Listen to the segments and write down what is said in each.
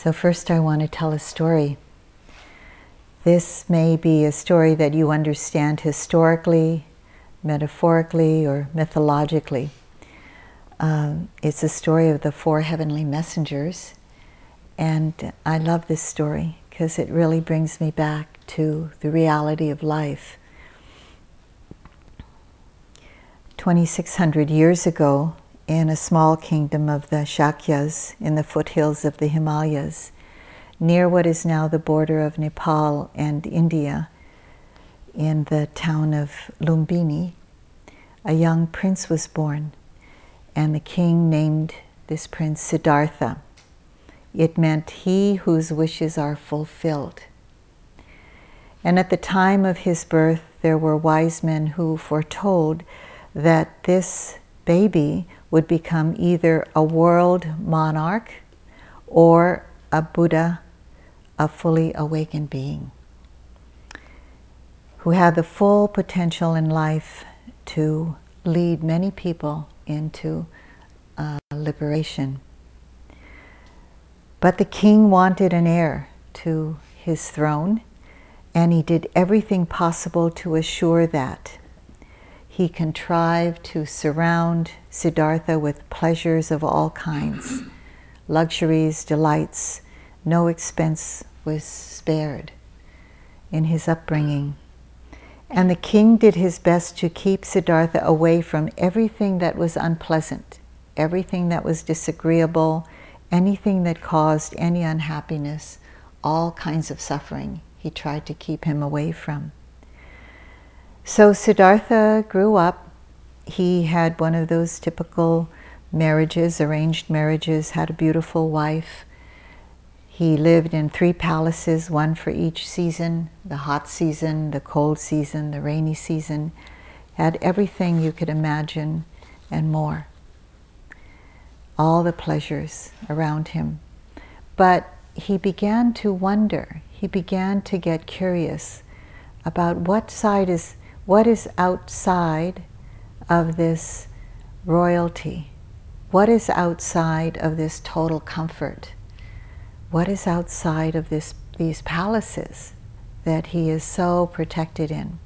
So, first, I want to tell a story. This may be a story that you understand historically, metaphorically, or mythologically. Um, it's a story of the four heavenly messengers, and I love this story because it really brings me back to the reality of life. 2,600 years ago, in a small kingdom of the Shakyas in the foothills of the Himalayas, near what is now the border of Nepal and India, in the town of Lumbini, a young prince was born, and the king named this prince Siddhartha. It meant he whose wishes are fulfilled. And at the time of his birth, there were wise men who foretold that this baby would become either a world monarch or a Buddha, a fully awakened being who had the full potential in life to lead many people into uh, liberation. But the king wanted an heir to his throne, and he did everything possible to assure that he contrived to surround Siddhartha with pleasures of all kinds, luxuries, delights. No expense was spared in his upbringing. And the king did his best to keep Siddhartha away from everything that was unpleasant, everything that was disagreeable, anything that caused any unhappiness, all kinds of suffering. He tried to keep him away from. So Siddhartha grew up. He had one of those typical marriages, arranged marriages, had a beautiful wife. He lived in three palaces, one for each season the hot season, the cold season, the rainy season. Had everything you could imagine and more. All the pleasures around him. But he began to wonder, he began to get curious about what side is what is outside of this royalty? What is outside of this total comfort? What is outside of this, these palaces that he is so protected in?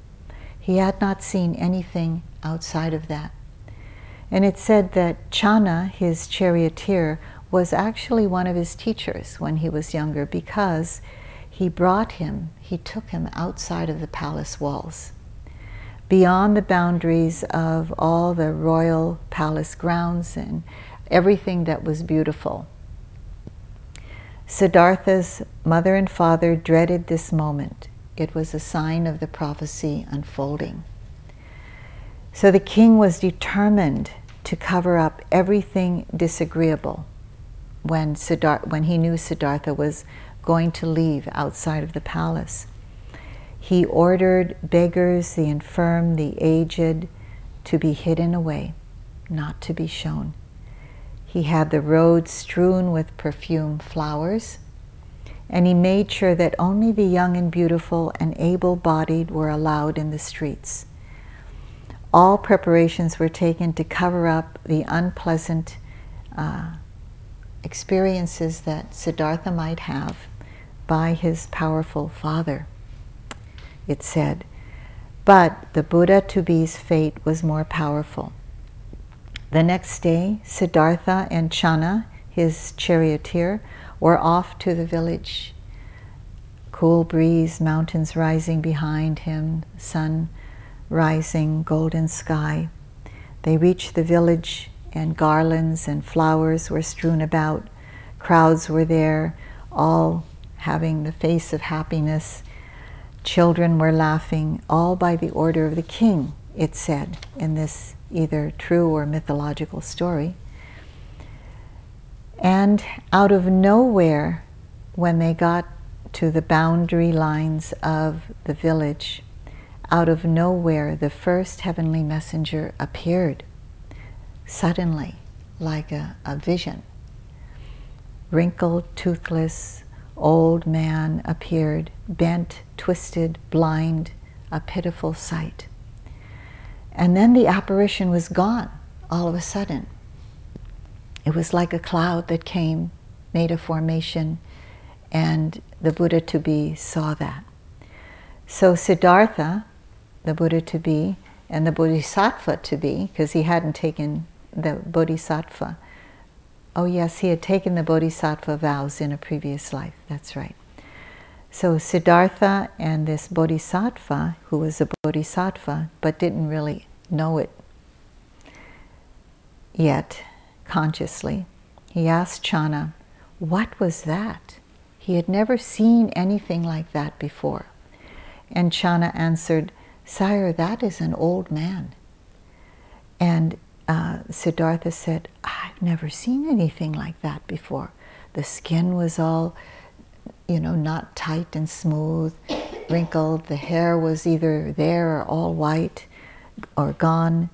He had not seen anything outside of that. And it said that Channa, his charioteer, was actually one of his teachers when he was younger because he brought him, he took him outside of the palace walls beyond the boundaries of all the royal palace grounds and everything that was beautiful. Siddhartha's mother and father dreaded this moment. It was a sign of the prophecy unfolding. So the king was determined to cover up everything disagreeable when, Siddhartha, when he knew Siddhartha was going to leave outside of the palace. He ordered beggars, the infirm, the aged to be hidden away, not to be shown. He had the roads strewn with perfume flowers, and he made sure that only the young and beautiful and able bodied were allowed in the streets. All preparations were taken to cover up the unpleasant uh, experiences that Siddhartha might have by his powerful father it said. But the Buddha to be's fate was more powerful. The next day, Siddhartha and Channa, his charioteer, were off to the village. Cool breeze, mountains rising behind him, sun rising, golden sky. They reached the village, and garlands and flowers were strewn about. Crowds were there, all having the face of happiness Children were laughing, all by the order of the king, it said in this either true or mythological story. And out of nowhere, when they got to the boundary lines of the village, out of nowhere, the first heavenly messenger appeared suddenly, like a, a vision. Wrinkled, toothless, old man appeared, bent, twisted, blind, a pitiful sight. And then the apparition was gone all of a sudden. It was like a cloud that came, made a formation, And the Buddha to be saw that. So Siddhartha, the Buddha to be, and the Bodhisattva to be, because he hadn't taken the Bodhisattva. Oh, yes, he had taken the Bodhisattva vows in a previous life. That's right. So Siddhartha and this Bodhisattva, who was a Bodhisattva but didn't really know it yet consciously, he asked Channa, What was that? He had never seen anything like that before. And Channa answered, Sire, that is an old man. And uh, Siddhartha said, I've never seen anything like that before. The skin was all you know, not tight and smooth, wrinkled. The hair was either there or all white or gone.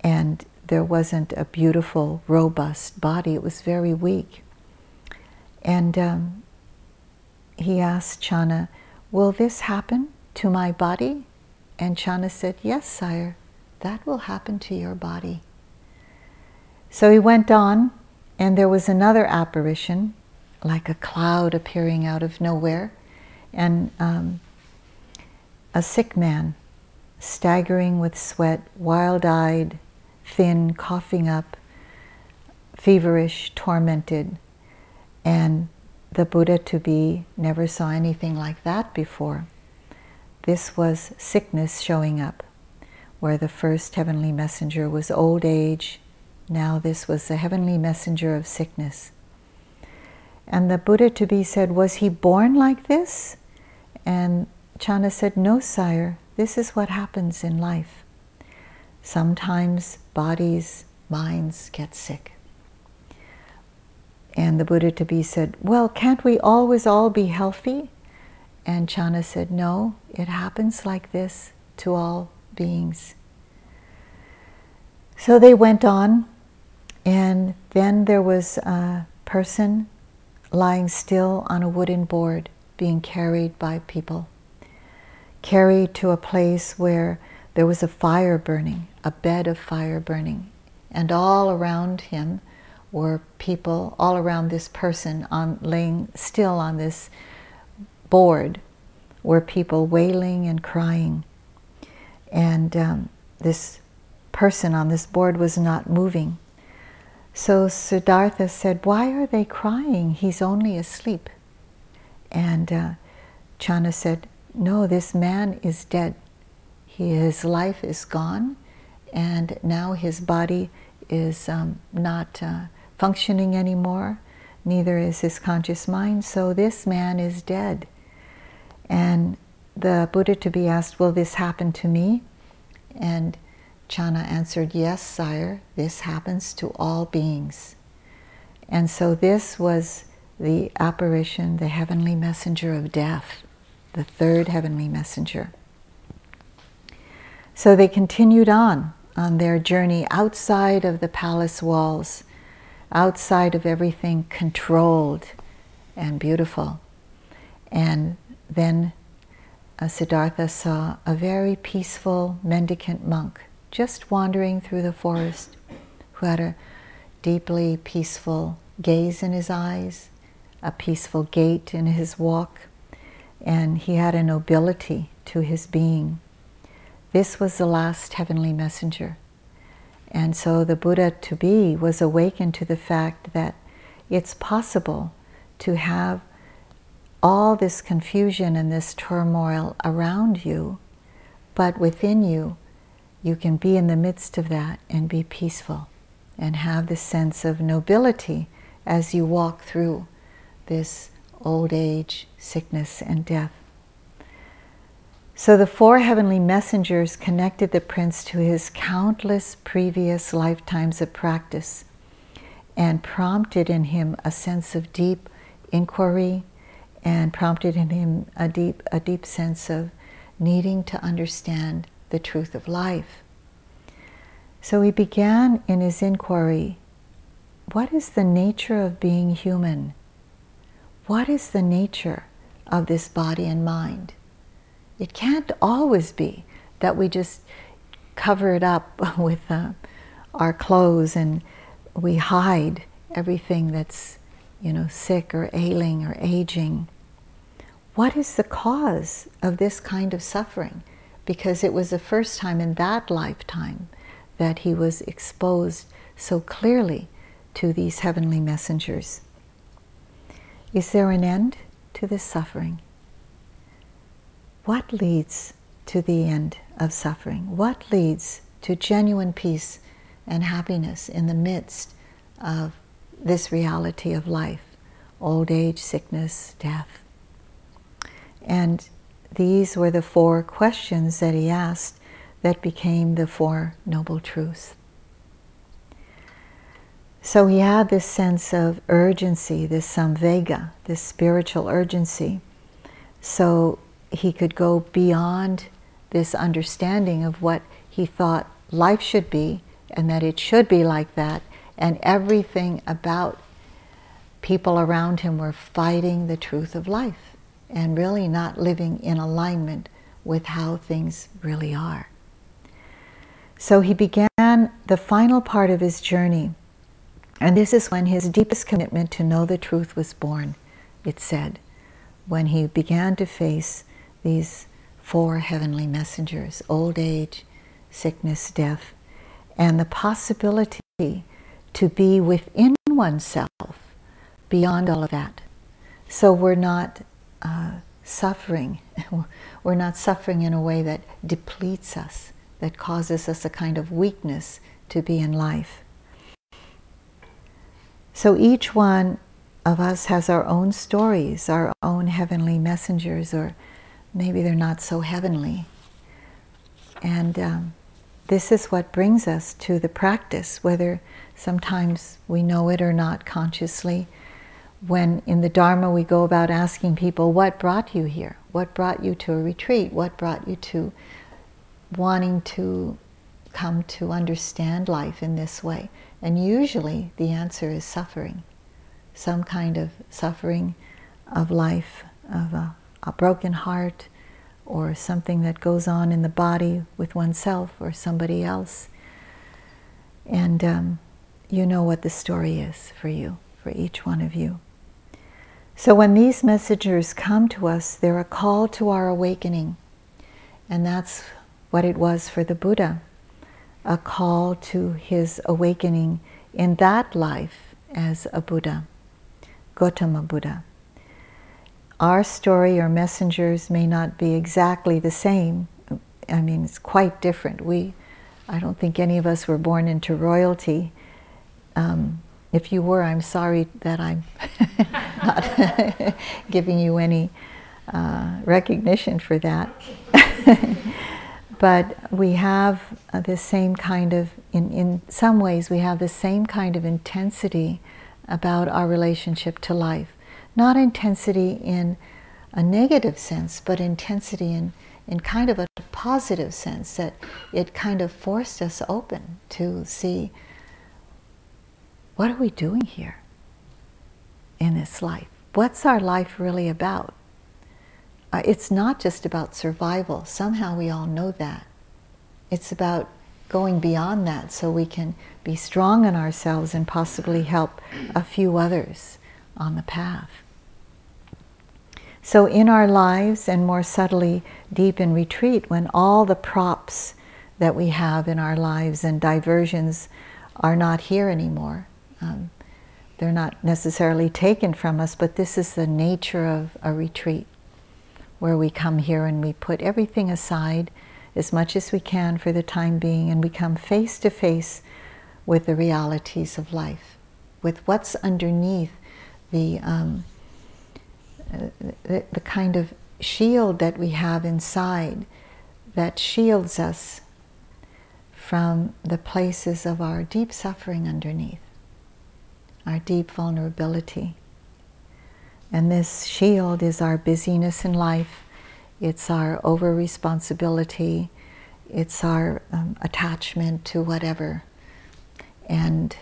And there wasn't a beautiful, robust body. It was very weak. And um, he asked Channa, Will this happen to my body? And Channa said, Yes, sire, that will happen to your body. So he went on, and there was another apparition like a cloud appearing out of nowhere, and um, a sick man, staggering with sweat, wild eyed, thin, coughing up, feverish, tormented. And the Buddha to be never saw anything like that before. This was sickness showing up, where the first heavenly messenger was old age. Now, this was the heavenly messenger of sickness. And the Buddha to be said, Was he born like this? And Channa said, No, sire, this is what happens in life. Sometimes bodies, minds get sick. And the Buddha to be said, Well, can't we always all be healthy? And Channa said, No, it happens like this to all beings. So they went on, and then there was a person lying still on a wooden board, being carried by people. Carried to a place where there was a fire burning, a bed of fire burning, and all around him were people, all around this person on laying still on this board were people wailing and crying. And um, this person on this board was not moving. So Siddhartha said, Why are they crying? He's only asleep. And uh, Channa said, No, this man is dead. His life is gone, and now his body is um, not uh, functioning anymore, neither is his conscious mind, so this man is dead. And the Buddha to be asked, Will this happen to me? And Channa answered, Yes, sire, this happens to all beings. And so this was the apparition, the heavenly messenger of death, the third heavenly messenger. So they continued on on their journey outside of the palace walls, outside of everything controlled and beautiful. And then uh, Siddhartha saw a very peaceful mendicant monk just wandering through the forest, who had a deeply peaceful gaze in his eyes, a peaceful gait in his walk, and he had a nobility to his being. This was the last heavenly messenger. And so the Buddha to be was awakened to the fact that it's possible to have all this confusion and this turmoil around you, but within you you can be in the midst of that and be peaceful and have the sense of nobility as you walk through this old age, sickness, and death. So the four heavenly messengers connected the prince to his countless previous lifetimes of practice and prompted in him a sense of deep inquiry and prompted in him a deep, a deep sense of needing to understand the truth of life. So he began in his inquiry what is the nature of being human? What is the nature of this body and mind? It can't always be that we just cover it up with uh, our clothes and we hide everything that's, you know, sick or ailing or aging. what is the cause of this kind of suffering? Because it was the first time in that lifetime that he was exposed so clearly to these heavenly messengers. Is there an end to this suffering? What leads to the end of suffering? What leads to genuine peace and happiness in the midst of this reality of life old age, sickness, death? And these were the four questions that he asked that became the Four Noble Truths. So he had this sense of urgency, this samvega, this spiritual urgency. So he could go beyond this understanding of what he thought life should be and that it should be like that, and everything about people around him were fighting the truth of life and really not living in alignment with how things really are. So he began the final part of his journey, and this is when his deepest commitment to know the truth was born, it said, when he began to face these four heavenly messengers old age, sickness, death, and the possibility to be within oneself beyond all of that. So we're not suffering. we're not suffering in a way that depletes us, that causes us a kind of weakness to be in life. So each one of us has our own stories, our own heavenly messengers, or maybe they're not so heavenly. And um, this is what brings us to the practice, whether sometimes we know it or not consciously. When in the Dharma we go about asking people, What brought you here? What brought you to a retreat? What brought you to wanting to come to understand life in this way? And usually the answer is suffering, some kind of suffering of life, of a, a broken heart, or something that goes on in the body with oneself or somebody else. And um, you know what the story is for you, for each one of you. So when these messengers come to us, they're a call to our awakening. And that's what it was for the Buddha a call to his awakening in that life as a Buddha, Gautama Buddha our story or messengers may not be exactly the same. I mean, it's quite different. We, I don't think any of us were born into royalty. Um, if you were, I'm sorry that I'm not giving you any uh, recognition for that. but we have uh, the same kind of, in, in some ways, we have the same kind of intensity about our relationship to life not intensity in a negative sense, but intensity in, in kind of a positive sense that it kind of forced us open to see what are we doing here in this life? What's our life really about? Uh, it's not just about survival. Somehow we all know that. It's about going beyond that so we can be strong in ourselves and possibly help a few others on the path. So, in our lives, and more subtly, deep in retreat, when all the props that we have in our lives and diversions are not here anymore, um, they're not necessarily taken from us, but this is the nature of a retreat where we come here and we put everything aside as much as we can for the time being and we come face to face with the realities of life, with what's underneath the. Um, the, the kind of shield that we have inside that shields us from the places of our deep suffering underneath, our deep vulnerability. And this shield is our busyness in life, it's our over responsibility, it's our um, attachment to whatever, and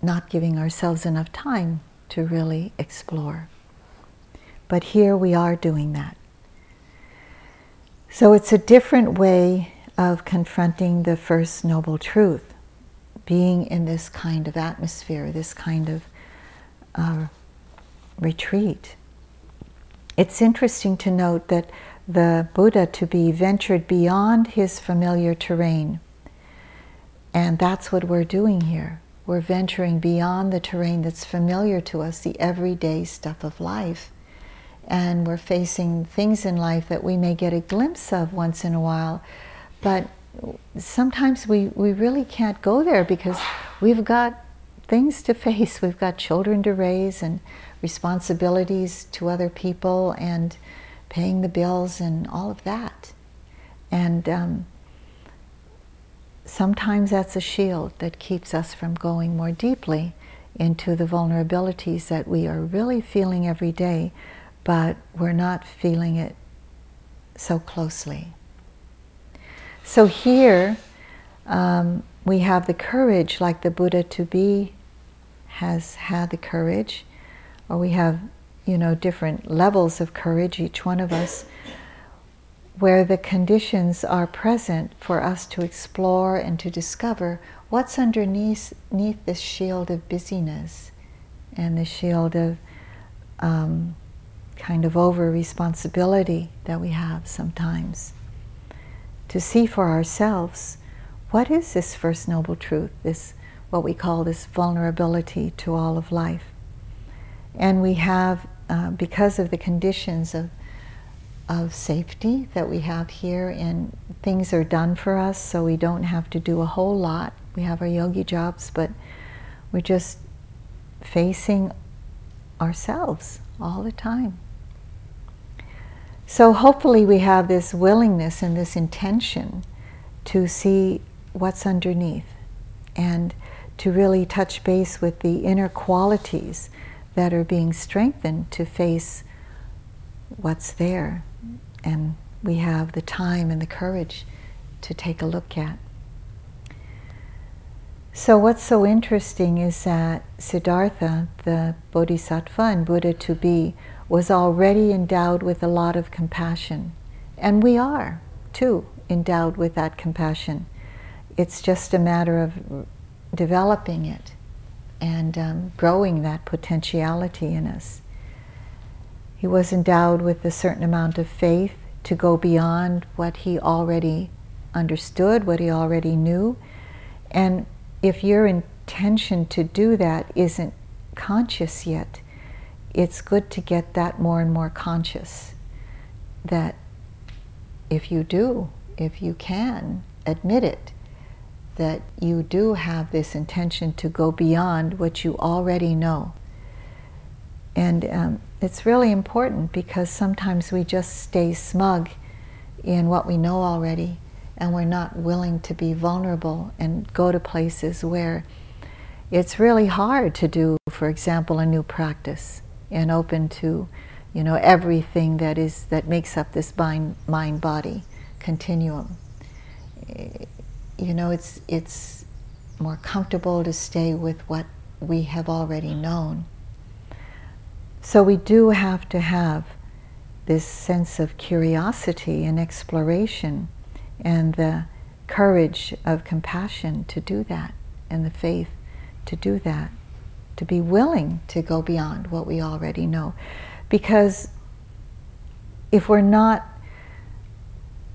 not giving ourselves enough time to really explore. But here we are doing that. So it's a different way of confronting the first noble truth, being in this kind of atmosphere, this kind of uh, retreat, it's interesting to note that the Buddha to be ventured beyond his familiar terrain. And that's what we're doing here. We're venturing beyond the terrain that's familiar to us, the everyday stuff of life. And we're facing things in life that we may get a glimpse of once in a while, but sometimes we, we really can't go there because we've got things to face. We've got children to raise and responsibilities to other people and paying the bills and all of that. And um, sometimes that's a shield that keeps us from going more deeply into the vulnerabilities that we are really feeling every day, but we're not feeling it so closely. So here um, we have the courage, like the Buddha to be has had the courage, or we have, you know, different levels of courage, each one of us, where the conditions are present for us to explore and to discover what's underneath, this shield of busyness and the shield of um, kind of over responsibility that we have sometimes. To see for ourselves what is this First Noble Truth, this what we call this vulnerability to all of life. And we have, uh, because of the conditions of, of safety that we have here, and things are done for us, so we don't have to do a whole lot. We have our yogi jobs, but we're just facing ourselves all the time. So hopefully we have this willingness and this intention to see what's underneath and to really touch base with the inner qualities that are being strengthened to face what's there. And we have the time and the courage to take a look at. So, what's so interesting is that Siddhartha, the Bodhisattva and Buddha to be, was already endowed with a lot of compassion. And we are, too, endowed with that compassion. It's just a matter of developing it and um, growing that potentiality in us. He was endowed with a certain amount of faith to go beyond what he already understood, what he already knew. And if your intention to do that isn't conscious yet, it's good to get that more and more conscious. That if you do, if you can, admit it, that you do have this intention to go beyond what you already know. And um, it's really important because sometimes we just stay smug in what we know already and we're not willing to be vulnerable and go to places where it's really hard to do, for example, a new practice and open to, you know, everything that is that makes up this mind mind body continuum eh, you know, it's, it's more comfortable to stay with what we have already known. So we do have to have this sense of curiosity and exploration and the courage of compassion to do that and the faith to do that, to be willing to go beyond what we already know. Because if we're not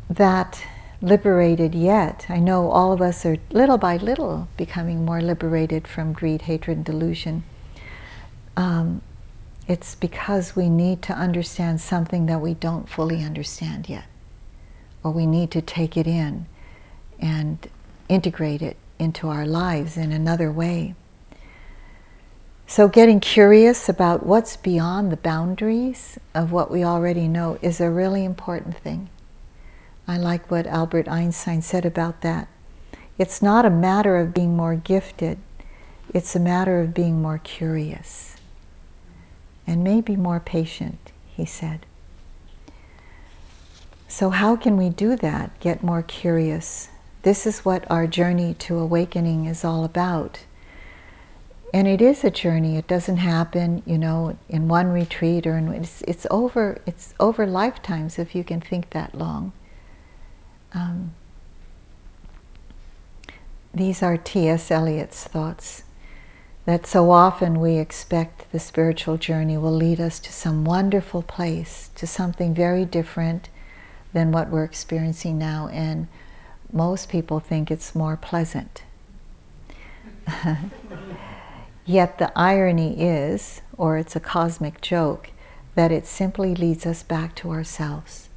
that liberated yet. I know all of us are little by little becoming more liberated from greed, hatred, and delusion. Um, it's because we need to understand something that we don't fully understand yet, or we need to take it in and integrate it into our lives in another way. So, getting curious about what's beyond the boundaries of what we already know is a really important thing. I like what Albert Einstein said about that. It's not a matter of being more gifted, it's a matter of being more curious and maybe more patient, he said. So, how can we do that? Get more curious. This is what our journey to awakening is all about. And it is a journey. It doesn't happen, you know, in one retreat or in, it's, it's over. It's over lifetimes if you can think that long. Um, these are T.S. Eliot's thoughts. that so often we expect the spiritual journey will lead us to some wonderful place, to something very different than what we're experiencing now, and most people think it's more pleasant. Yet the irony is, or it's a cosmic joke, that it simply leads us back to ourselves,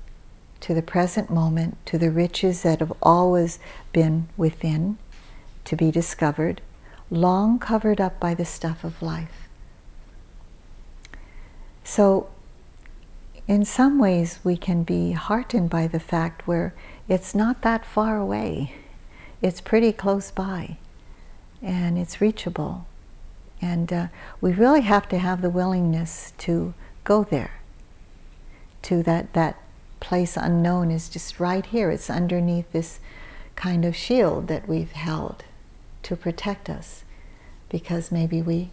to the present moment, to the riches that have always been within to be discovered, long covered up by the stuff of life. So, in some ways, we can be heartened by the fact where it's not that far away. It's pretty close by and it's reachable. And uh, we really have to have the willingness to go there, to that, that place unknown is just right here. It's underneath this kind of shield that we've held to protect us because maybe we,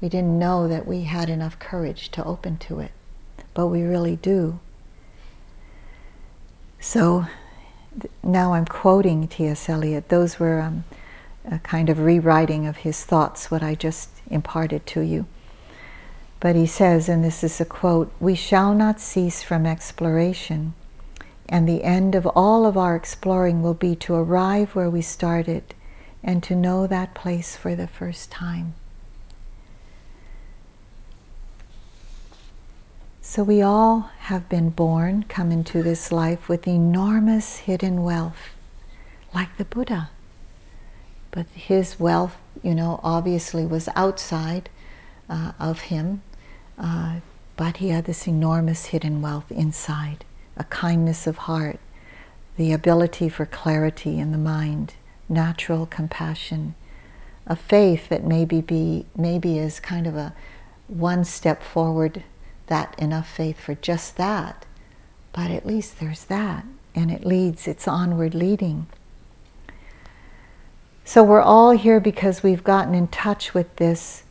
we didn't know that we had enough courage to open to it, but we really do. So now I'm quoting T.S. Eliot. Those were um, a kind of rewriting of his thoughts, what I just imparted to you. But he says, and this is a quote We shall not cease from exploration, and the end of all of our exploring will be to arrive where we started and to know that place for the first time. So we all have been born, come into this life with enormous hidden wealth, like the Buddha. But his wealth, you know, obviously was outside uh, of him, uh, but he had this enormous hidden wealth inside a kindness of heart, the ability for clarity in the mind, natural compassion, a faith that maybe be maybe is kind of a one step forward that enough faith for just that, but at least there's that, and it leads, it's onward leading. So we're all here because we've gotten in touch with this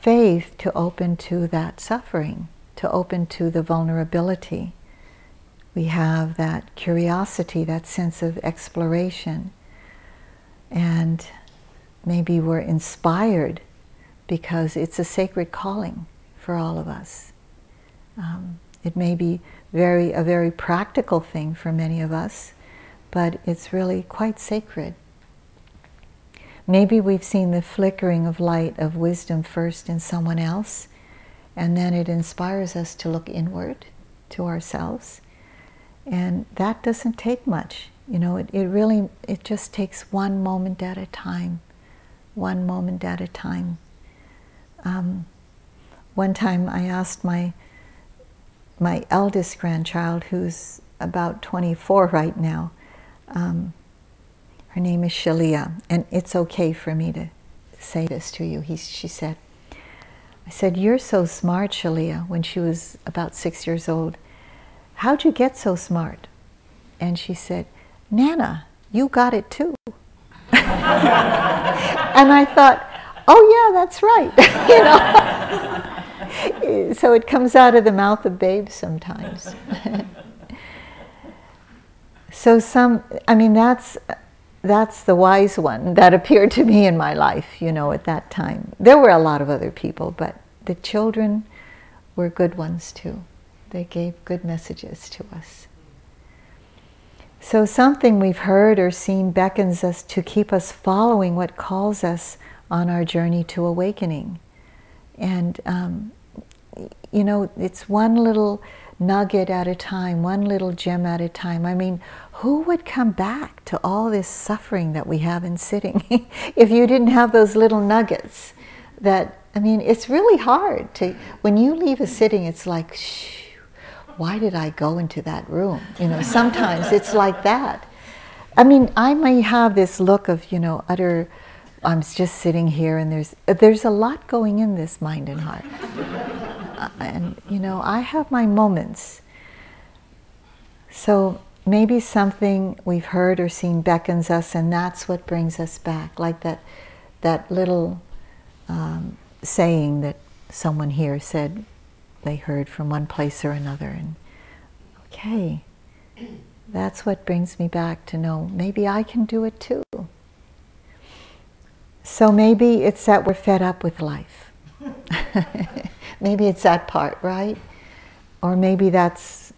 faith to open to that suffering, to open to the vulnerability. We have that curiosity, that sense of exploration. And maybe we're inspired because it's a sacred calling for all of us. Um, it may be very a very practical thing for many of us, but it's really quite sacred. Maybe we've seen the flickering of light of wisdom first in someone else, and then it inspires us to look inward to ourselves. And that doesn't take much. You know, it, it really, it just takes one moment at a time, one moment at a time. Um, one time I asked my my eldest grandchild, who's about 24 right now, um, her name is Shalia, and it's okay for me to say this to you. He, she said, I said, You're so smart, Shalia, when she was about six years old. How'd you get so smart? And she said, Nana, you got it too. and I thought, Oh, yeah, that's right. you know? so it comes out of the mouth of babes sometimes. so some, I mean, that's that's the wise one that appeared to me in my life, you know, at that time. There were a lot of other people, but the children were good ones too. They gave good messages to us. So something we've heard or seen beckons us to keep us following what calls us on our journey to awakening. And um, you know, it's one little nugget at a time, one little gem at a time. I mean, who would come back to all this suffering that we have in sitting if you didn't have those little nuggets? That, I mean, it's really hard to, when you leave a sitting, it's like, shh, why did I go into that room? You know, sometimes it's like that. I mean, I may have this look of, you know, utter, I'm just sitting here and there's, there's a lot going in this mind and heart and you know, I have my moments. So maybe something we've heard or seen beckons us, and that's what brings us back, like that, that little um, saying that someone here said they heard from one place or another, and okay, that's what brings me back to know maybe I can do it too. So maybe it's that we're fed up with life. maybe it's that part, right? Or maybe that's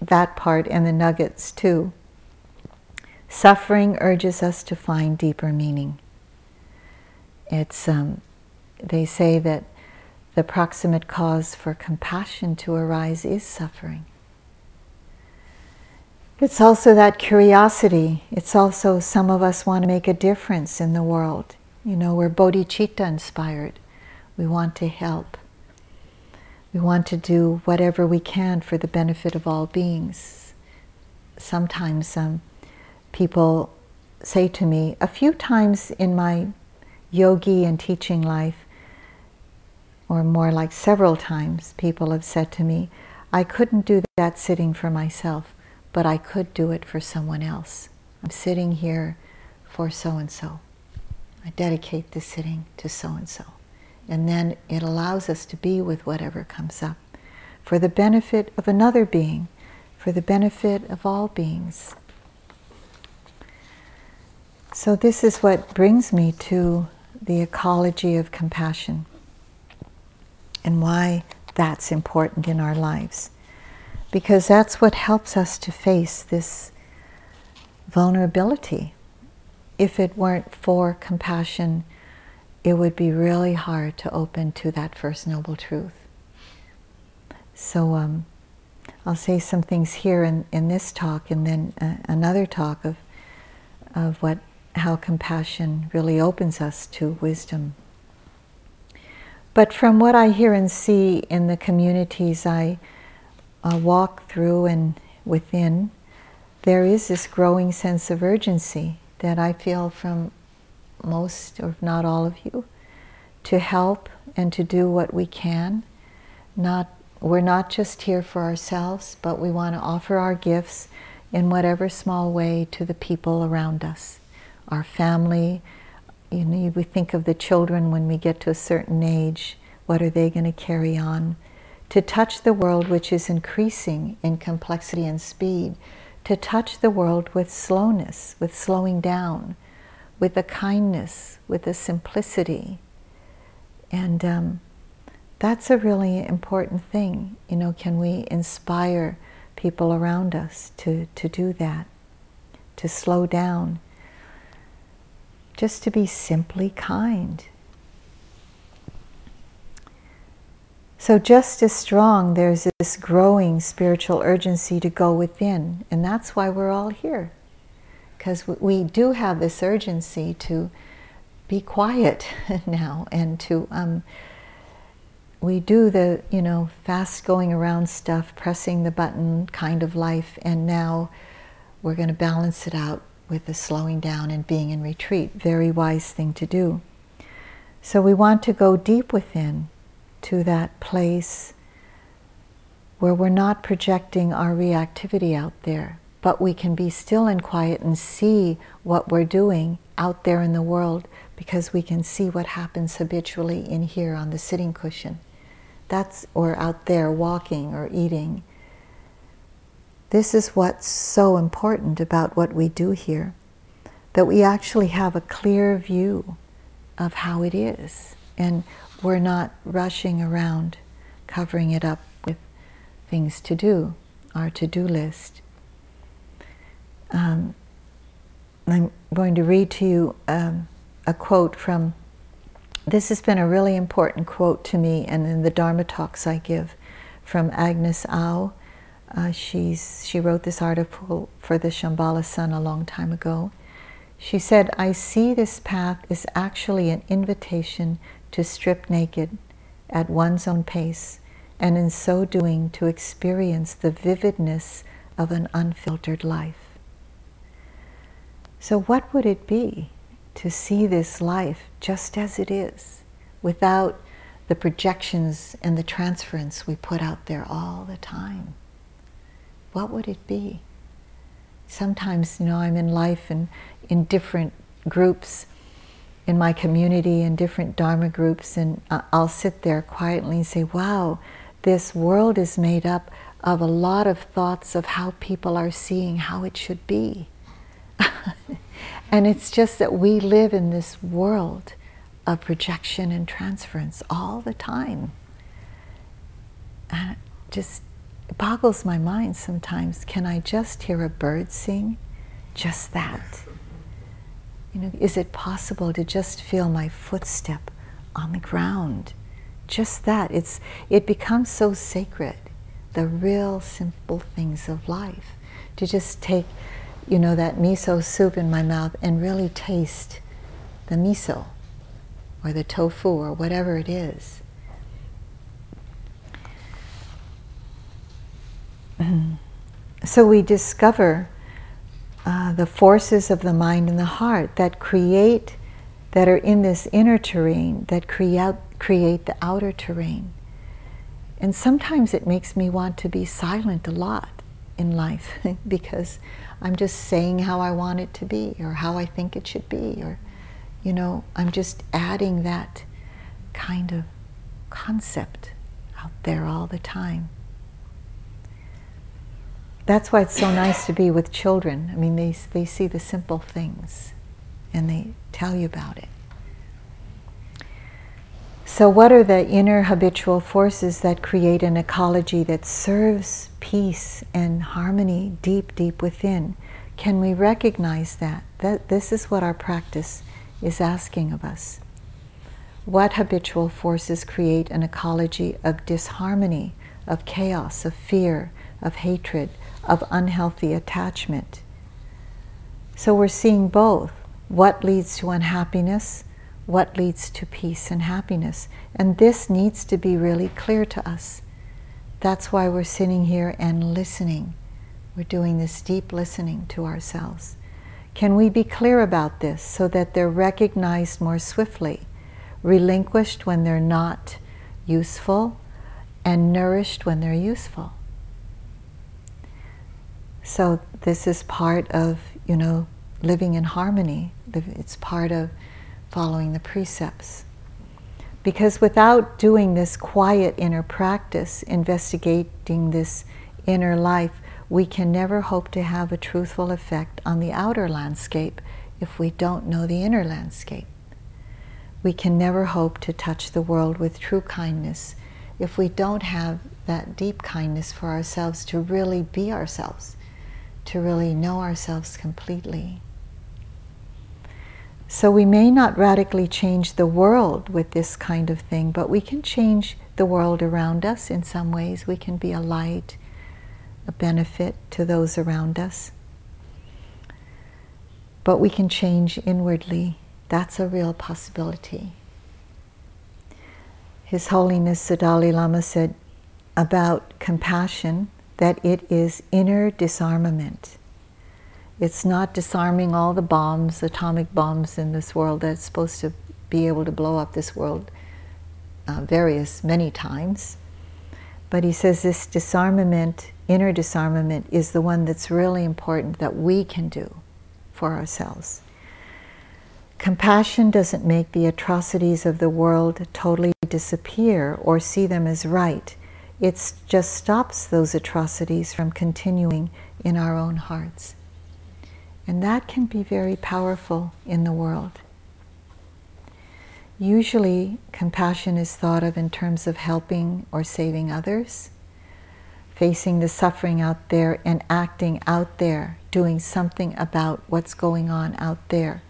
that part and the nuggets too. Suffering urges us to find deeper meaning. It's, um, they say that the proximate cause for compassion to arise is suffering. It's also that curiosity. It's also some of us want to make a difference in the world. You know, we're bodhicitta inspired. We want to help. We want to do whatever we can for the benefit of all beings. Sometimes um, people say to me, a few times in my yogi and teaching life, or more like several times, people have said to me, I couldn't do that sitting for myself, but I could do it for someone else. I'm sitting here for so and so. I dedicate this sitting to so and so. And then it allows us to be with whatever comes up for the benefit of another being, for the benefit of all beings. So, this is what brings me to the ecology of compassion and why that's important in our lives. Because that's what helps us to face this vulnerability. If it weren't for compassion, it would be really hard to open to that First Noble Truth. So um, I'll say some things here in, in this talk and then uh, another talk of, of what, how compassion really opens us to wisdom but from what I hear and see in the communities I uh, walk through and within, there is this growing sense of urgency that I feel from most, or if not all of you, to help and to do what we can. Not, we're not just here for ourselves, but we want to offer our gifts in whatever small way to the people around us, our family, you know, we think of the children when we get to a certain age, what are they going to carry on? To touch the world which is increasing in complexity and speed, to touch the world with slowness, with slowing down, with a kindness, with a simplicity. And um, that's a really important thing. You know, can we inspire people around us to, to do that, to slow down, just to be simply kind. So, just as strong, there's this growing spiritual urgency to go within, and that's why we're all here. Because we do have this urgency to be quiet now and to, um, we do the, you know, fast going around stuff, pressing the button kind of life, and now we're going to balance it out with the slowing down and being in retreat. Very wise thing to do. So we want to go deep within to that place where we're not projecting our reactivity out there, but we can be still and quiet and see what we're doing out there in the world because we can see what happens habitually in here on the sitting cushion. That's or out there walking or eating this is what's so important about what we do here that we actually have a clear view of how it is. And we're not rushing around covering it up with things to do, our to do list. Um, I'm going to read to you um, a quote from, this has been a really important quote to me and in the Dharma talks I give from Agnes Au uh, she's, she wrote this article for the Shambhala Sun a long time ago. She said, I see this path is actually an invitation to strip naked at one's own pace, and in so doing, to experience the vividness of an unfiltered life. So, what would it be to see this life just as it is, without the projections and the transference we put out there all the time? what would it be? Sometimes, you know, I'm in life and in different groups in my community and different Dharma groups, and I'll sit there quietly and say, wow, this world is made up of a lot of thoughts of how people are seeing how it should be. And it's just that we live in this world of projection and transference all the time. And it just boggles my mind sometimes. Can I just hear a bird sing? Just that. You know, is it possible to just feel my footstep on the ground? Just that. It's, it becomes so sacred, the real simple things of life. To just take, you know, that miso soup in my mouth and really taste the miso or the tofu or whatever it is. so we discover uh, the forces of the mind and the heart that create, that are in this inner terrain, that create, create the outer terrain. And sometimes it makes me want to be silent a lot in life because I'm just saying how I want it to be or how I think it should be or you know, I'm just adding that kind of concept out there all the time. That's why it's so nice to be with children. I mean, they, they see the simple things and they tell you about it. So, what are the inner habitual forces that create an ecology that serves peace and harmony deep, deep within? Can we recognize that? That this is what our practice is asking of us. What habitual forces create an ecology of disharmony, of chaos, of fear, of hatred, of unhealthy attachment? So we're seeing both. What leads to unhappiness? What leads to peace and happiness? And this needs to be really clear to us. That's why we're sitting here and listening. We're doing this deep listening to ourselves. Can we be clear about this so that they're recognized more swiftly, relinquished when they're not useful, and nourished when they're useful? So this is part of, you know, living in harmony. It's part of following the precepts. Because without doing this quiet inner practice, investigating this inner life, we can never hope to have a truthful effect on the outer landscape if we don't know the inner landscape. We can never hope to touch the world with true kindness if we don't have that deep kindness for ourselves to really be ourselves, to really know ourselves completely. So we may not radically change the world with this kind of thing, but we can change the world around us in some ways. We can be a light a benefit to those around us. But we can change inwardly. That's a real possibility. His Holiness the Dalai Lama said about compassion that it is inner disarmament. It's not disarming all the bombs, atomic bombs in this world that's supposed to be able to blow up this world uh, various, many times. But he says this disarmament inner disarmament is the one that's really important that we can do for ourselves. Compassion doesn't make the atrocities of the world totally disappear or see them as right. It just stops those atrocities from continuing in our own hearts. And that can be very powerful in the world. Usually, compassion is thought of in terms of helping or saving others facing the suffering out there and acting out there, doing something about what's going on out there.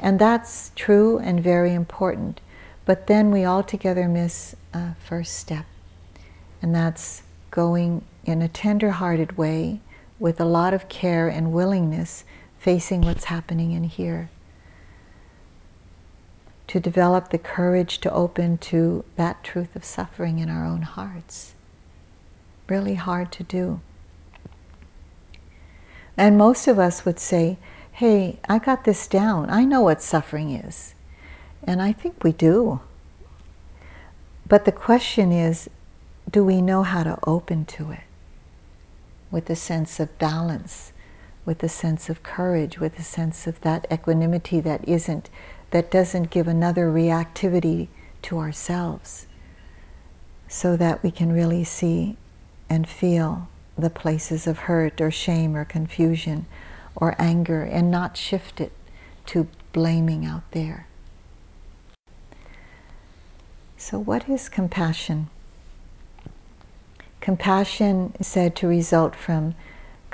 And that's true and very important. But then we altogether miss a first step, and that's going in a tender hearted way with a lot of care and willingness facing what's happening in here. To develop the courage to open to that truth of suffering in our own hearts really hard to do. And most of us would say, hey, I got this down. I know what suffering is. And I think we do. But the question is, do we know how to open to it? With a sense of balance, with a sense of courage, with a sense of that equanimity that isn't, that doesn't give another reactivity to ourselves, so that we can really see and feel the places of hurt or shame or confusion or anger and not shift it to blaming out there. So, what is compassion? Compassion is said to result from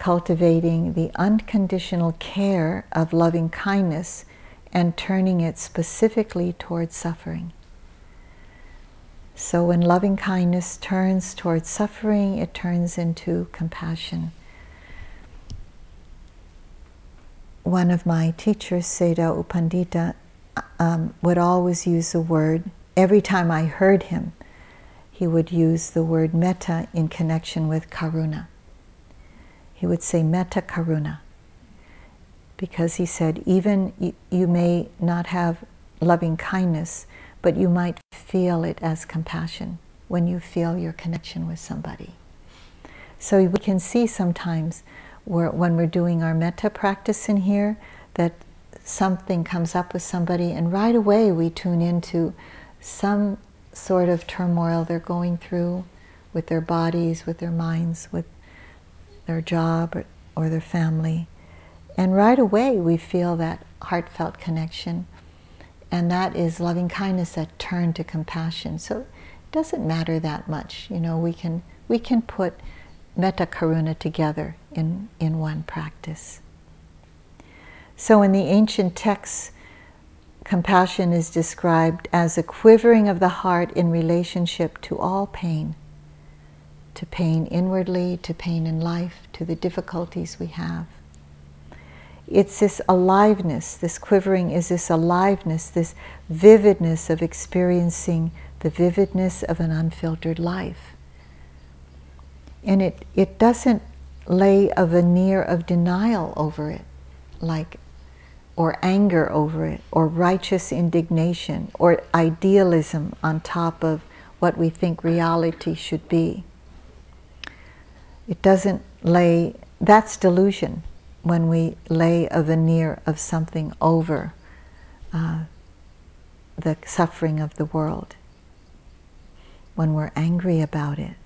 cultivating the unconditional care of loving kindness and turning it specifically towards suffering. So, when loving kindness turns towards suffering, it turns into compassion. One of my teachers, Sayadaw U Pandita, um, would always use the word, every time I heard him, he would use the word metta in connection with karuna. He would say metta karuna because he said, even you, you may not have loving kindness, but you might feel it as compassion when you feel your connection with somebody. So we can see sometimes where, when we're doing our metta practice in here that something comes up with somebody, and right away we tune into some sort of turmoil they're going through with their bodies, with their minds, with their job or, their family. And right away we feel that heartfelt connection. And that is loving kindness that turned to compassion. So it doesn't matter that much. You know, we can we can put metta karuna together in, in one practice. So in the ancient texts, compassion is described as a quivering of the heart in relationship to all pain, to pain inwardly, to pain in life, to the difficulties we have. It's this aliveness, this quivering is this aliveness, this vividness of experiencing the vividness of an unfiltered life. And it, it doesn't lay a veneer of denial over it, like, or anger over it, or righteous indignation, or idealism on top of what we think reality should be. It doesn't lay, that's delusion when we lay a veneer of something over uh, the suffering of the world. When we're angry about it,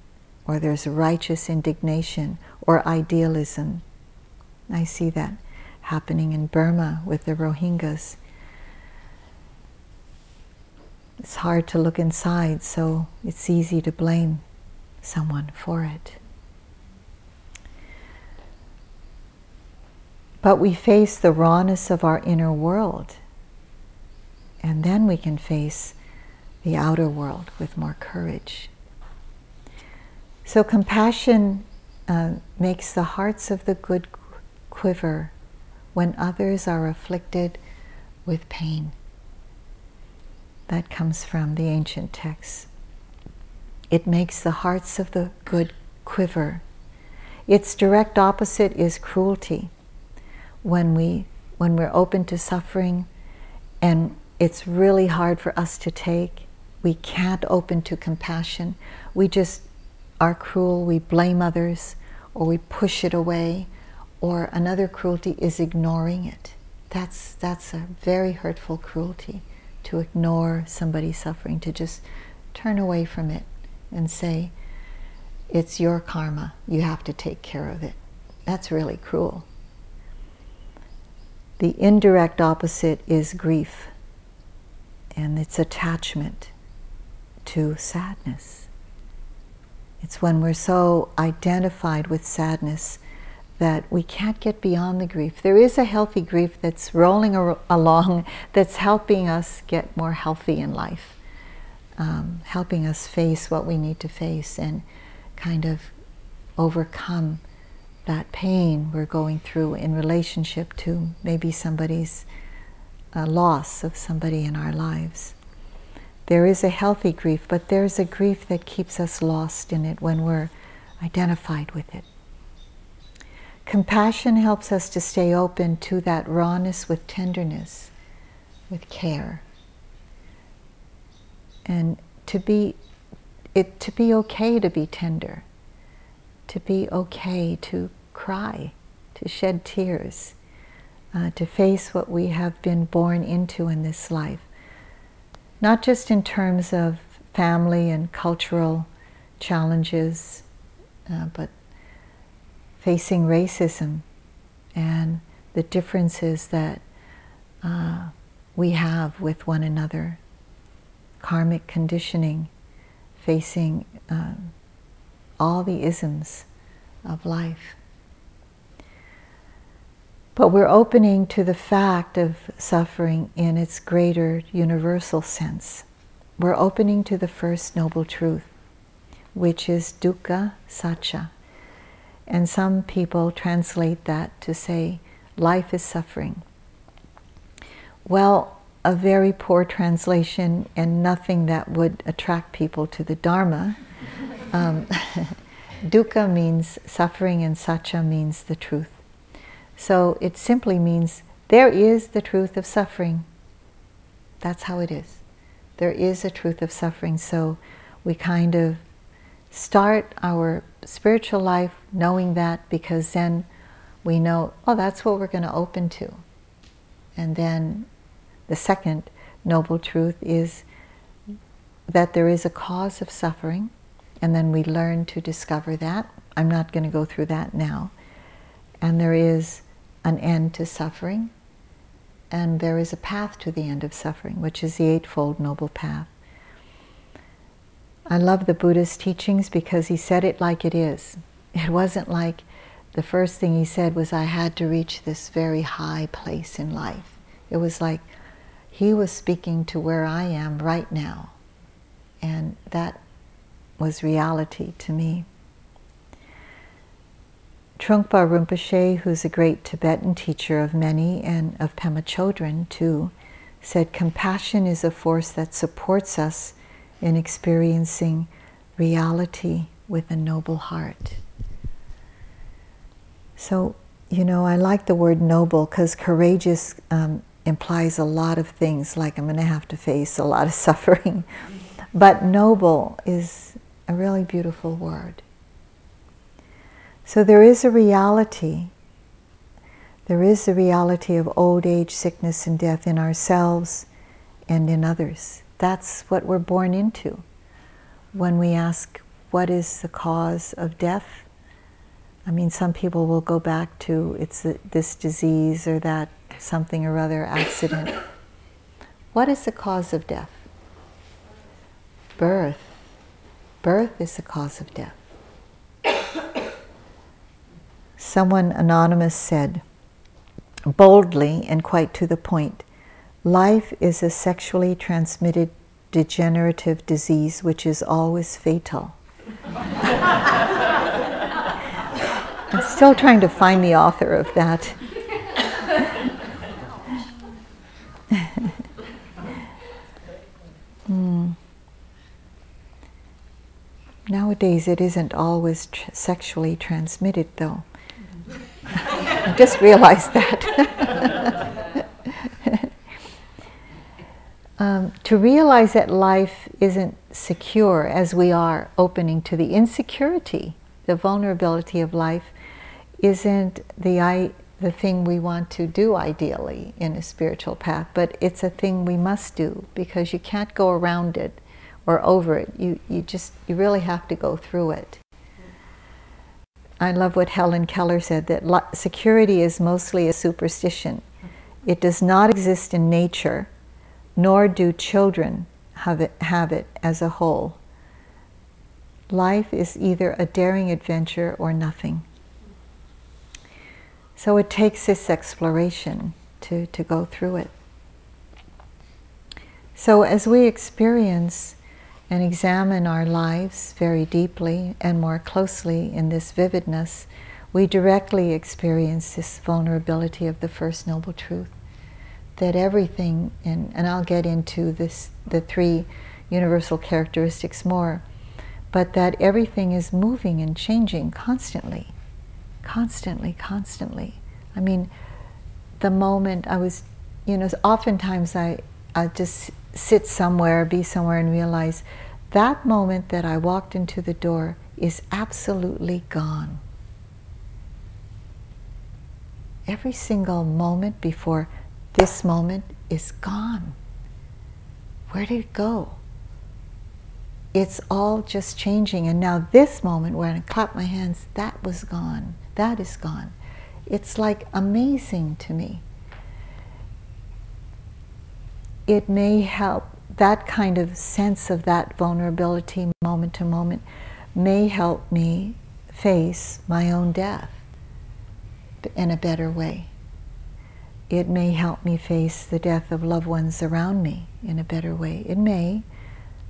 or there's righteous indignation or idealism. I see that happening in Burma with the Rohingyas. It's hard to look inside, so it's easy to blame someone for it. But we face the rawness of our inner world, and then we can face the outer world with more courage. So compassion uh, makes the hearts of the good quiver when others are afflicted with pain. That comes from the ancient texts. It makes the hearts of the good quiver. Its direct opposite is cruelty. When we when we're open to suffering and it's really hard for us to take, we can't open to compassion. We just are cruel, we blame others, or we push it away, or another cruelty is ignoring it. That's, that's a very hurtful cruelty to ignore somebody suffering, to just turn away from it and say, it's your karma, you have to take care of it. That's really cruel. The indirect opposite is grief, and it's attachment to sadness. It's when we're so identified with sadness that we can't get beyond the grief. There is a healthy grief that's rolling ar- along, that's helping us get more healthy in life, um, helping us face what we need to face and kind of overcome that pain we're going through in relationship to maybe somebody's uh, loss of somebody in our lives. There is a healthy grief, but there's a grief that keeps us lost in it when we're identified with it. Compassion helps us to stay open to that rawness with tenderness, with care. And to be it to be okay to be tender, to be okay to cry, to shed tears, uh, to face what we have been born into in this life. Not just in terms of family and cultural challenges, uh, but facing racism and the differences that uh, we have with one another, karmic conditioning, facing um, all the isms of life. But we're opening to the fact of suffering in its greater universal sense. We're opening to the first noble truth, which is dukkha sacca. And some people translate that to say, life is suffering. Well, a very poor translation and nothing that would attract people to the Dharma. Um, dukkha means suffering and sacca means the truth. So it simply means there is the truth of suffering. That's how it is. There is a truth of suffering. So we kind of start our spiritual life knowing that because then we know, oh, that's what we're going to open to. And then the second noble truth is that there is a cause of suffering, and then we learn to discover that. I'm not going to go through that now. And there is an end to suffering, and there is a path to the end of suffering, which is the Eightfold Noble Path. I love the Buddha's teachings because he said it like it is. It wasn't like the first thing he said was, I had to reach this very high place in life. It was like, he was speaking to where I am right now. And that was reality to me. Trungpa Rinpoche, who's a great Tibetan teacher of many and of Pema Chodron too, said compassion is a force that supports us in experiencing reality with a noble heart. So, you know, I like the word noble because courageous um, implies a lot of things, like I'm going to have to face a lot of suffering. But noble is a really beautiful word. So there is a reality. There is the reality of old age, sickness, and death in ourselves and in others. That's what we're born into. When we ask, what is the cause of death? I mean, some people will go back to it's this disease or that something or other accident. What is the cause of death? Birth. Birth is the cause of death. Someone anonymous said, boldly and quite to the point, life is a sexually transmitted degenerative disease which is always fatal. I'm still trying to find the author of that. mm. Nowadays, it isn't always tr- sexually transmitted, though. I just realized that. um, to realize that life isn't secure as we are opening to the insecurity, the vulnerability of life, isn't the I, the thing we want to do ideally in a spiritual path, but it's a thing we must do because you can't go around it or over it. You, you just, you really have to go through it. I love what Helen Keller said that security is mostly a superstition. It does not exist in nature, nor do children have it, have it as a whole. Life is either a daring adventure or nothing. So it takes this exploration to, to go through it. So as we experience and examine our lives very deeply and more closely in this vividness, we directly experience this vulnerability of the First Noble Truth. That everything, and, and I'll get into this, the three universal characteristics more, but that everything is moving and changing constantly constantly, constantly. I mean, the moment I was, you know, oftentimes I, I just sit somewhere, be somewhere, and realize that moment that I walked into the door is absolutely gone. Every single moment before this moment is gone. Where did it go? It's all just changing. And now, this moment where I clap my hands, that was gone. That is gone. It's like amazing to me. It may help that kind of sense of that vulnerability moment to moment may help me face my own death in a better way. It may help me face the death of loved ones around me in a better way. It may,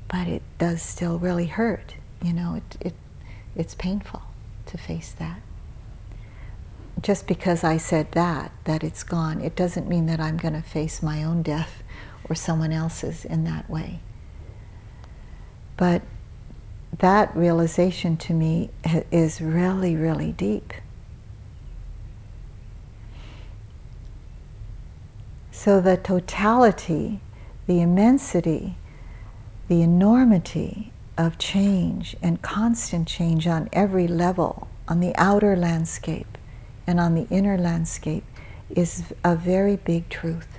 but it does still really hurt. You know, it, it, it's painful to face that. Just because I said that, that it's gone, it doesn't mean that I'm going to face my own death or someone else's in that way. But that realization to me is really, really deep. So the totality, the immensity, the enormity of change and constant change on every level, on the outer landscape and on the inner landscape, is a very big truth.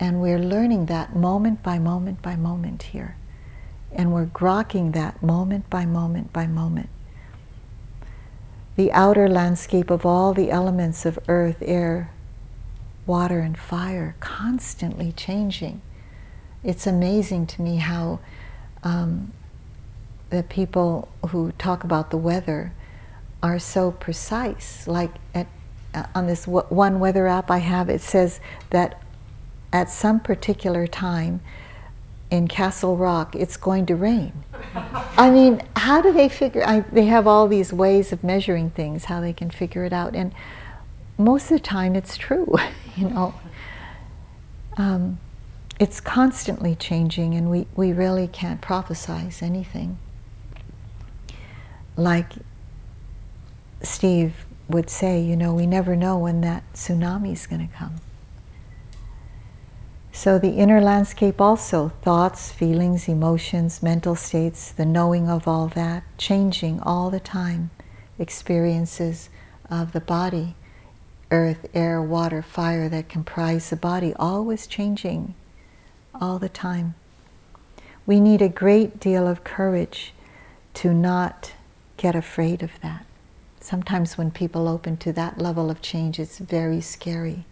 And we're learning that moment by moment by moment here. And we're grokking that moment by moment by moment. The outer landscape of all the elements of earth, air, water, and fire constantly changing. It's amazing to me how um, the people who talk about the weather are so precise. Like at, uh, on this one weather app I have, it says that at some particular time in Castle Rock, it's going to rain. I mean, how do they figure? I, they have all these ways of measuring things, how they can figure it out, and most of the time, it's true. you know, um, it's constantly changing, and we we really can't prophesize anything. Like Steve would say, you know, we never know when that tsunami is going to come. So the inner landscape also, thoughts, feelings, emotions, mental states, the knowing of all that, changing all the time, experiences of the body, earth, air, water, fire that comprise the body, always changing all the time. We need a great deal of courage to not get afraid of that. Sometimes when people open to that level of change, it's very scary.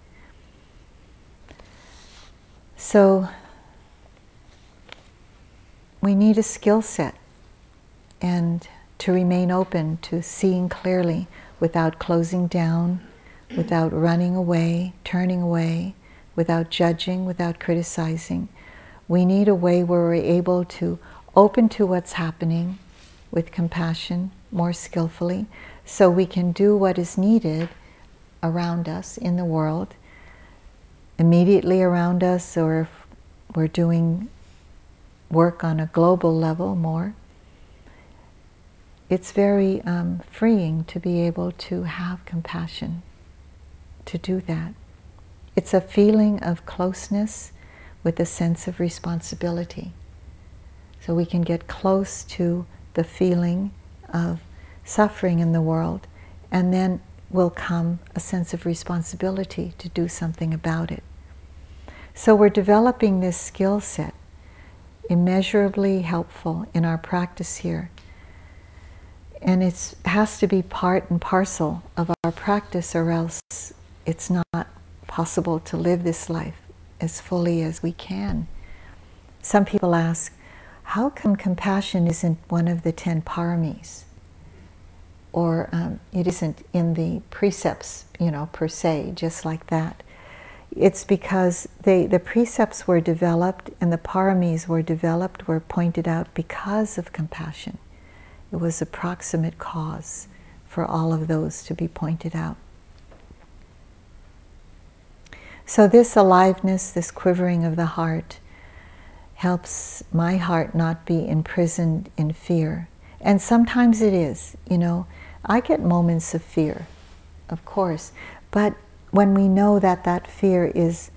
So we need a skill set and to remain open to seeing clearly without closing down, without running away, turning away, without judging, without criticizing. We need a way where we're able to open to what's happening with compassion more skillfully so we can do what is needed around us in the world immediately around us or if we're doing work on a global level more, it's very um, freeing to be able to have compassion, to do that. It's a feeling of closeness with a sense of responsibility. So we can get close to the feeling of suffering in the world, and then will come a sense of responsibility to do something about it. So we're developing this skill set, immeasurably helpful in our practice here. And it has to be part and parcel of our practice, or else it's not possible to live this life as fully as we can. Some people ask, how come compassion isn't one of the ten paramis? Or um, it isn't in the precepts, you know, per se, just like that it's because they, the precepts were developed and the paramis were developed, were pointed out because of compassion. It was a proximate cause for all of those to be pointed out. So, this aliveness, this quivering of the heart, helps my heart not be imprisoned in fear. And sometimes it is, you know. I get moments of fear, of course, but when we know that that fear is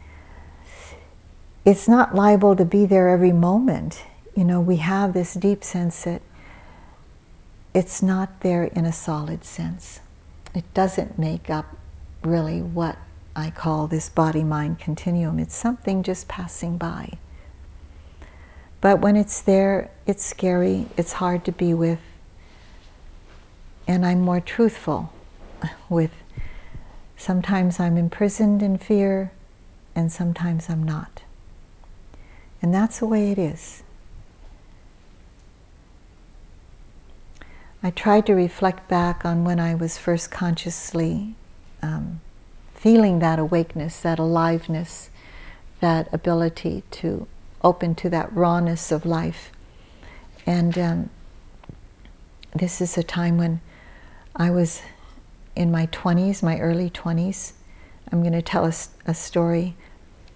it's not liable to be there every moment you know we have this deep sense that it's not there in a solid sense. It doesn't make up really what i call this body mind continuum. It's something just passing by. But when it's there it's scary it's hard to be with and i'm more truthful with Sometimes I'm imprisoned in fear, and sometimes I'm not. And that's the way it is. I tried to reflect back on when I was first consciously um, feeling that awakeness, that aliveness, that ability to open to that rawness of life. And um, this is a time when I was in my 20s, my early 20s. I'm going to tell a, a story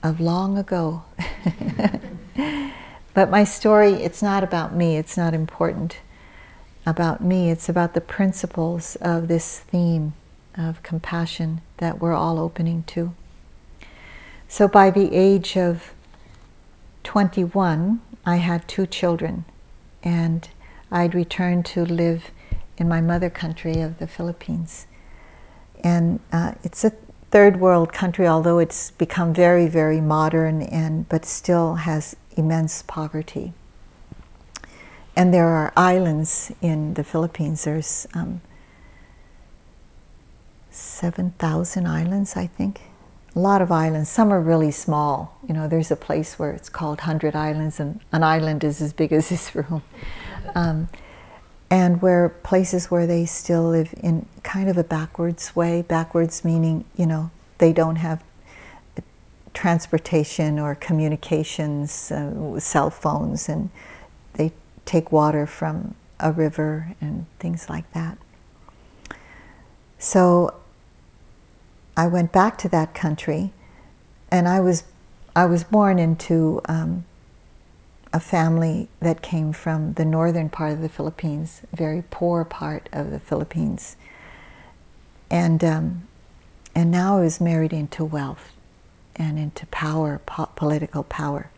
of long ago. but my story, it's not about me, it's not important about me, it's about the principles of this theme of compassion that we're all opening to. So by the age of 21, I had two children, and I'd returned to live in my mother country of the Philippines. And uh, it's a third world country, although it's become very, very modern, and but still has immense poverty. And there are islands in the Philippines. There's um, 7,000 islands, I think. A lot of islands. Some are really small. You know, there's a place where it's called Hundred Islands, and an island is as big as this room. Um, and where places where they still live in kind of a backwards way. Backwards meaning, you know, they don't have transportation or communications, uh, cell phones, and they take water from a river and things like that. So I went back to that country, and I was I was born into um, a family that came from the northern part of the Philippines, very poor part of the Philippines, and um, and now I was married into wealth and into power, po- political power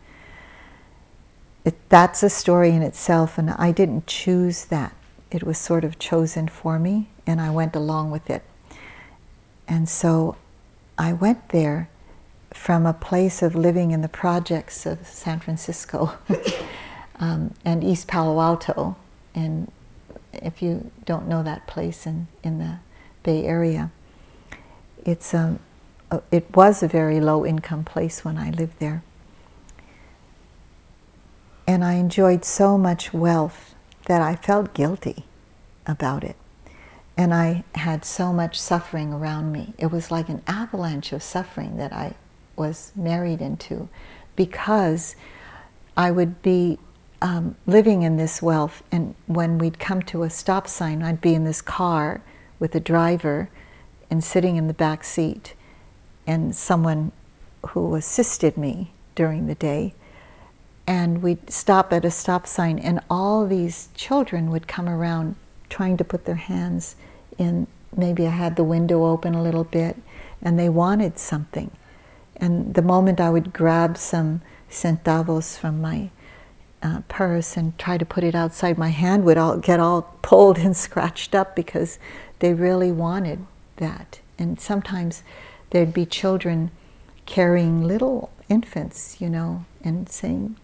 it, that's a story in itself, and I didn't choose that. It was sort of chosen for me, and I went along with it. And so I went there from a place of living in the projects of San Francisco um, and East Palo Alto. And if you don't know that place in, in the Bay Area, it's, um, it was a very low income place when I lived there. And I enjoyed so much wealth that I felt guilty about it. And I had so much suffering around me. It was like an avalanche of suffering that I was married into because I would be um, living in this wealth. And when we'd come to a stop sign, I'd be in this car with a driver and sitting in the back seat and someone who assisted me during the day and we'd stop at a stop sign, and all these children would come around trying to put their hands in. Maybe I had the window open a little bit, and they wanted something. And the moment I would grab some centavos from my uh, purse and try to put it outside, my hand would all get all pulled and scratched up because they really wanted that. And sometimes there'd be children carrying little infants, you know, and saying,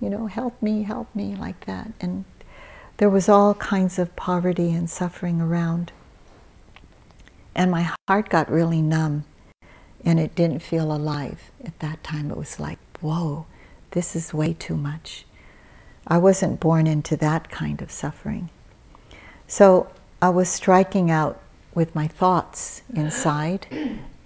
you know, help me, help me, like that. And there was all kinds of poverty and suffering around. And my heart got really numb and it didn't feel alive at that time. It was like, whoa, this is way too much. I wasn't born into that kind of suffering. So I was striking out with my thoughts inside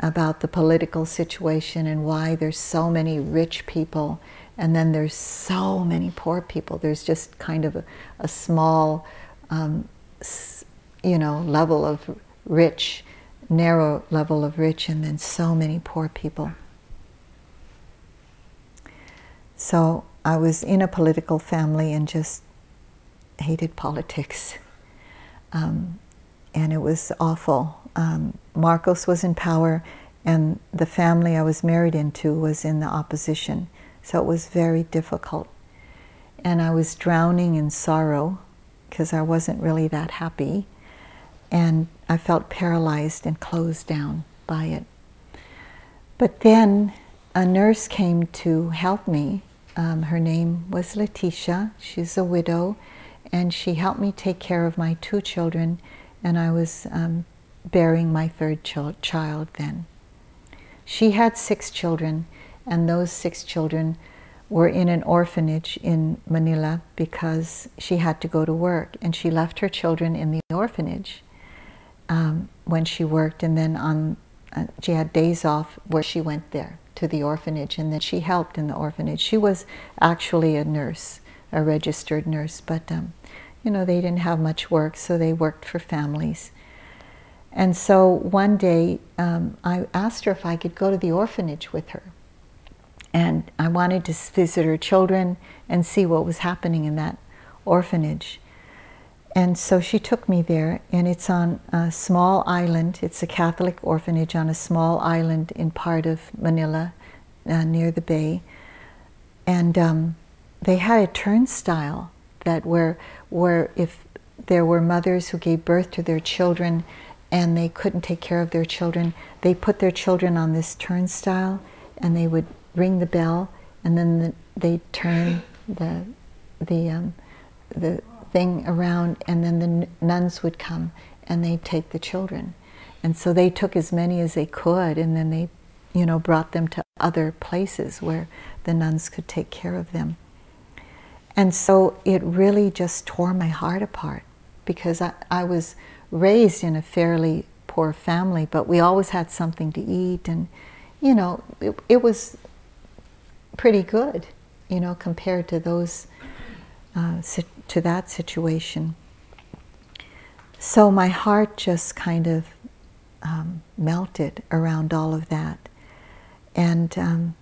about the political situation and why there's so many rich people and then there's so many poor people. There's just kind of a, a small, um, you know, level of rich, narrow level of rich, and then so many poor people. So I was in a political family and just hated politics. Um, and it was awful. Um, Marcos was in power, and the family I was married into was in the opposition. So it was very difficult. And I was drowning in sorrow because I wasn't really that happy. And I felt paralyzed and closed down by it. But then a nurse came to help me. Um, her name was Letitia. She's a widow. And she helped me take care of my two children. And I was um, bearing my third ch- child then. She had six children and those six children were in an orphanage in Manila because she had to go to work and she left her children in the orphanage um, when she worked and then on uh, she had days off where she went there to the orphanage and then she helped in the orphanage. She was actually a nurse a registered nurse but um, you know they didn't have much work so they worked for families. And so one day um, i asked her if i could go to the orphanage with her. And I wanted to visit her children and see what was happening in that orphanage. And so she took me there, and it's on a small island. It's a Catholic orphanage on a small island in part of Manila, uh, near the bay. And um, they had a turnstile that where, where if there were mothers who gave birth to their children and they couldn't take care of their children, they put their children on this turnstile and they would ring the bell, and then the, they turn the the um, the thing around, and then the nuns would come and they'd take the children, and so they took as many as they could, and then they, you know, brought them to other places where the nuns could take care of them. And so it really just tore my heart apart because I, I was raised in a fairly poor family, but we always had something to eat, and you know, it, it was pretty good, you know, compared to those, uh, to that situation. So my heart just kind of um, melted around all of that. And um,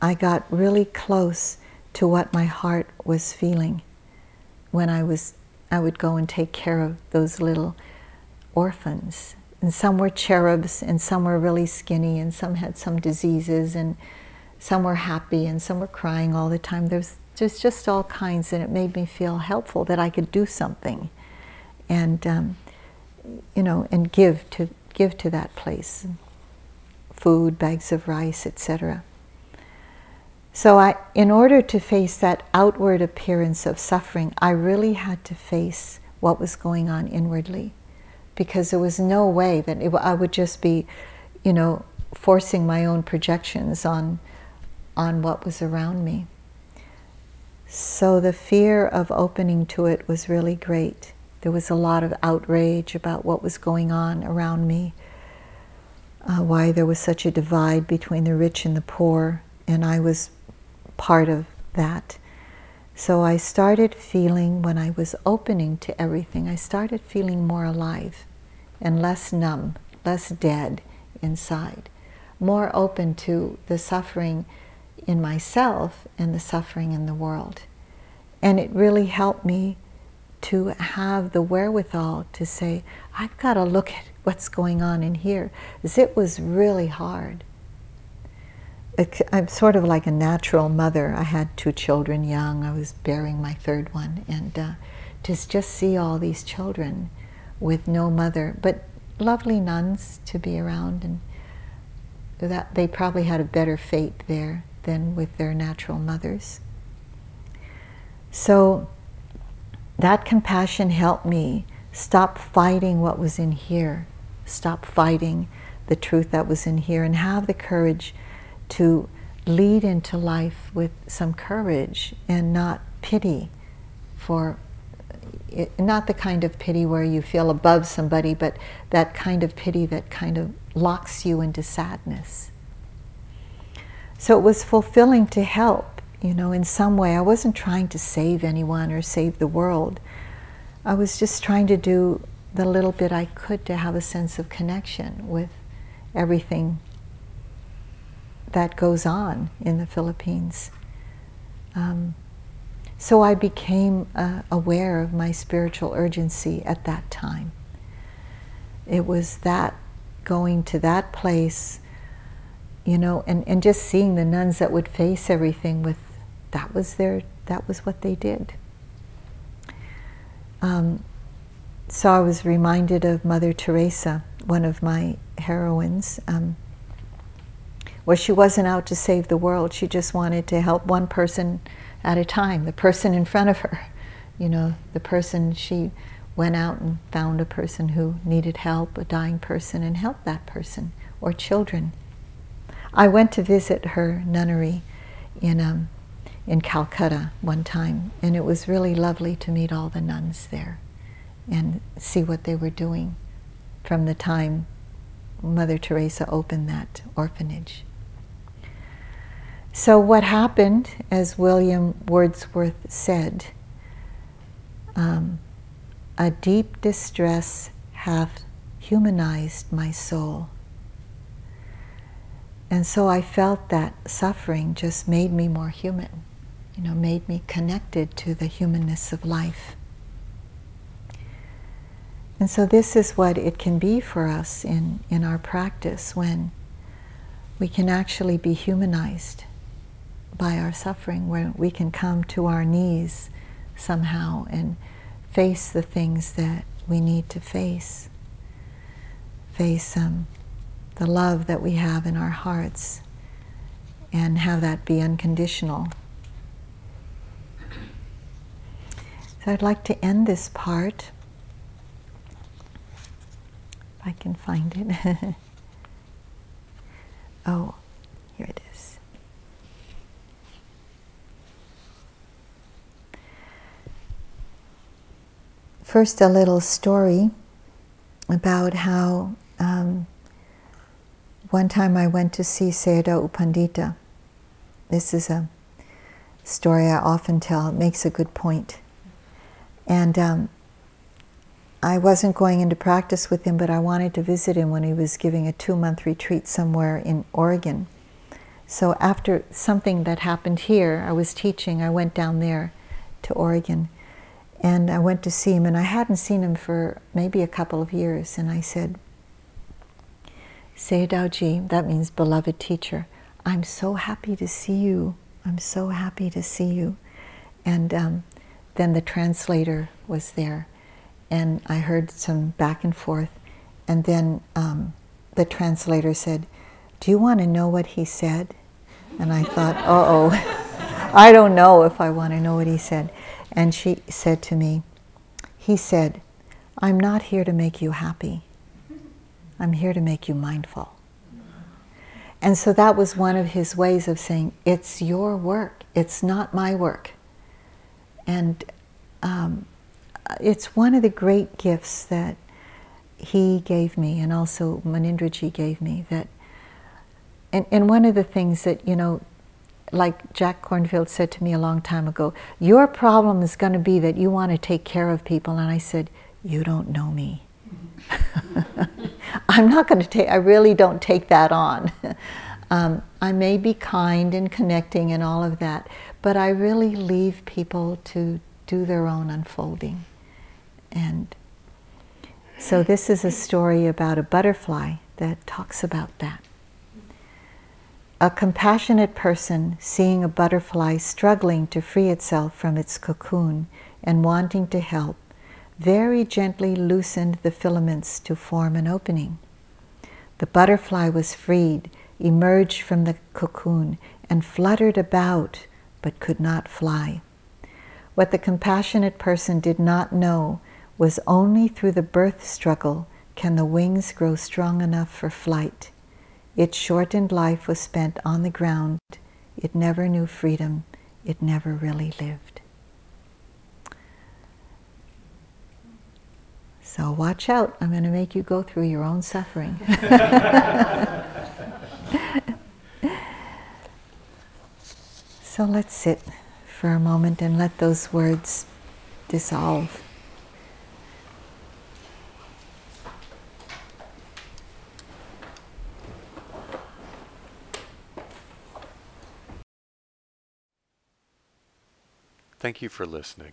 I got really close to what my heart was feeling when I was, I would go and take care of those little orphans. And some were cherubs, and some were really skinny, and some had some diseases, and some were happy and some were crying all the time. There's, there's just all kinds, and it made me feel helpful that I could do something, and um, you know, and give to give to that place, food, bags of rice, etc. So I, in order to face that outward appearance of suffering, I really had to face what was going on inwardly, because there was no way that it, I would just be, you know, forcing my own projections on on what was around me. So the fear of opening to it was really great. There was a lot of outrage about what was going on around me, uh, why there was such a divide between the rich and the poor, and I was part of that. So I started feeling, when I was opening to everything, I started feeling more alive and less numb, less dead inside, more open to the suffering in myself and the suffering in the world. And it really helped me to have the wherewithal to say, I've got to look at what's going on in here. Because it was really hard. I'm sort of like a natural mother. I had two children young. I was bearing my third one. And uh, to just see all these children with no mother, but lovely nuns to be around. And that they probably had a better fate there than with their natural mothers. So that compassion helped me stop fighting what was in here, stop fighting the truth that was in here, and have the courage to lead into life with some courage and not pity for it, not the kind of pity where you feel above somebody, but that kind of pity that kind of locks you into sadness. So it was fulfilling to help, you know, in some way. I wasn't trying to save anyone or save the world. I was just trying to do the little bit I could to have a sense of connection with everything that goes on in the Philippines. Um, so I became uh, aware of my spiritual urgency at that time. It was that going to that place you know, and, and just seeing the nuns that would face everything with that was their that was what they did. Um, so I was reminded of Mother Teresa, one of my heroines, um, where she wasn't out to save the world. She just wanted to help one person at a time, the person in front of her. You know, the person she went out and found a person who needed help, a dying person, and helped that person, or children. I went to visit her nunnery in, um, in Calcutta one time, and it was really lovely to meet all the nuns there and see what they were doing from the time Mother Teresa opened that orphanage. So, what happened, as William Wordsworth said, um, a deep distress hath humanized my soul. And so I felt that suffering just made me more human, you know, made me connected to the humanness of life. And so this is what it can be for us in, in our practice when we can actually be humanized by our suffering, where we can come to our knees somehow and face the things that we need to face. Face um, the love that we have in our hearts and have that be unconditional. So I'd like to end this part if I can find it. oh, here it is. First, a little story about how um, one time I went to see Sayadaw U Pandita. This is a story I often tell, it makes a good point. And um, I wasn't going into practice with him, but I wanted to visit him when he was giving a two month retreat somewhere in Oregon. So, after something that happened here, I was teaching, I went down there to Oregon and I went to see him, and I hadn't seen him for maybe a couple of years. And I said, Sayadawji, that means beloved teacher, I'm so happy to see you. I'm so happy to see you. And um, then the translator was there and I heard some back and forth. And then um, the translator said, Do you want to know what he said? And I thought, Uh oh, I don't know if I want to know what he said. And she said to me, He said, I'm not here to make you happy, I'm here to make you mindful. And so that was one of his ways of saying, It's your work, it's not my work. And um, it's one of the great gifts that he gave me and also Munindraji gave me that and, and one of the things that you know like Jack Kornfield said to me a long time ago your problem is going to be that you want to take care of people and I said you don't know me I'm not going to take I really don't take that on um, I may be kind and connecting and all of that but I really leave people to do their own unfolding and so this is a story about a butterfly that talks about that. A compassionate person seeing a butterfly struggling to free itself from its cocoon and wanting to help very gently loosened the filaments to form an opening. The butterfly was freed, emerged from the cocoon, and fluttered about but could not fly. What the compassionate person did not know was only through the birth struggle can the wings grow strong enough for flight. Its shortened life was spent on the ground. It never knew freedom. It never really lived. So watch out. I'm going to make you go through your own suffering. so let's sit for a moment and let those words dissolve. Thank you for listening.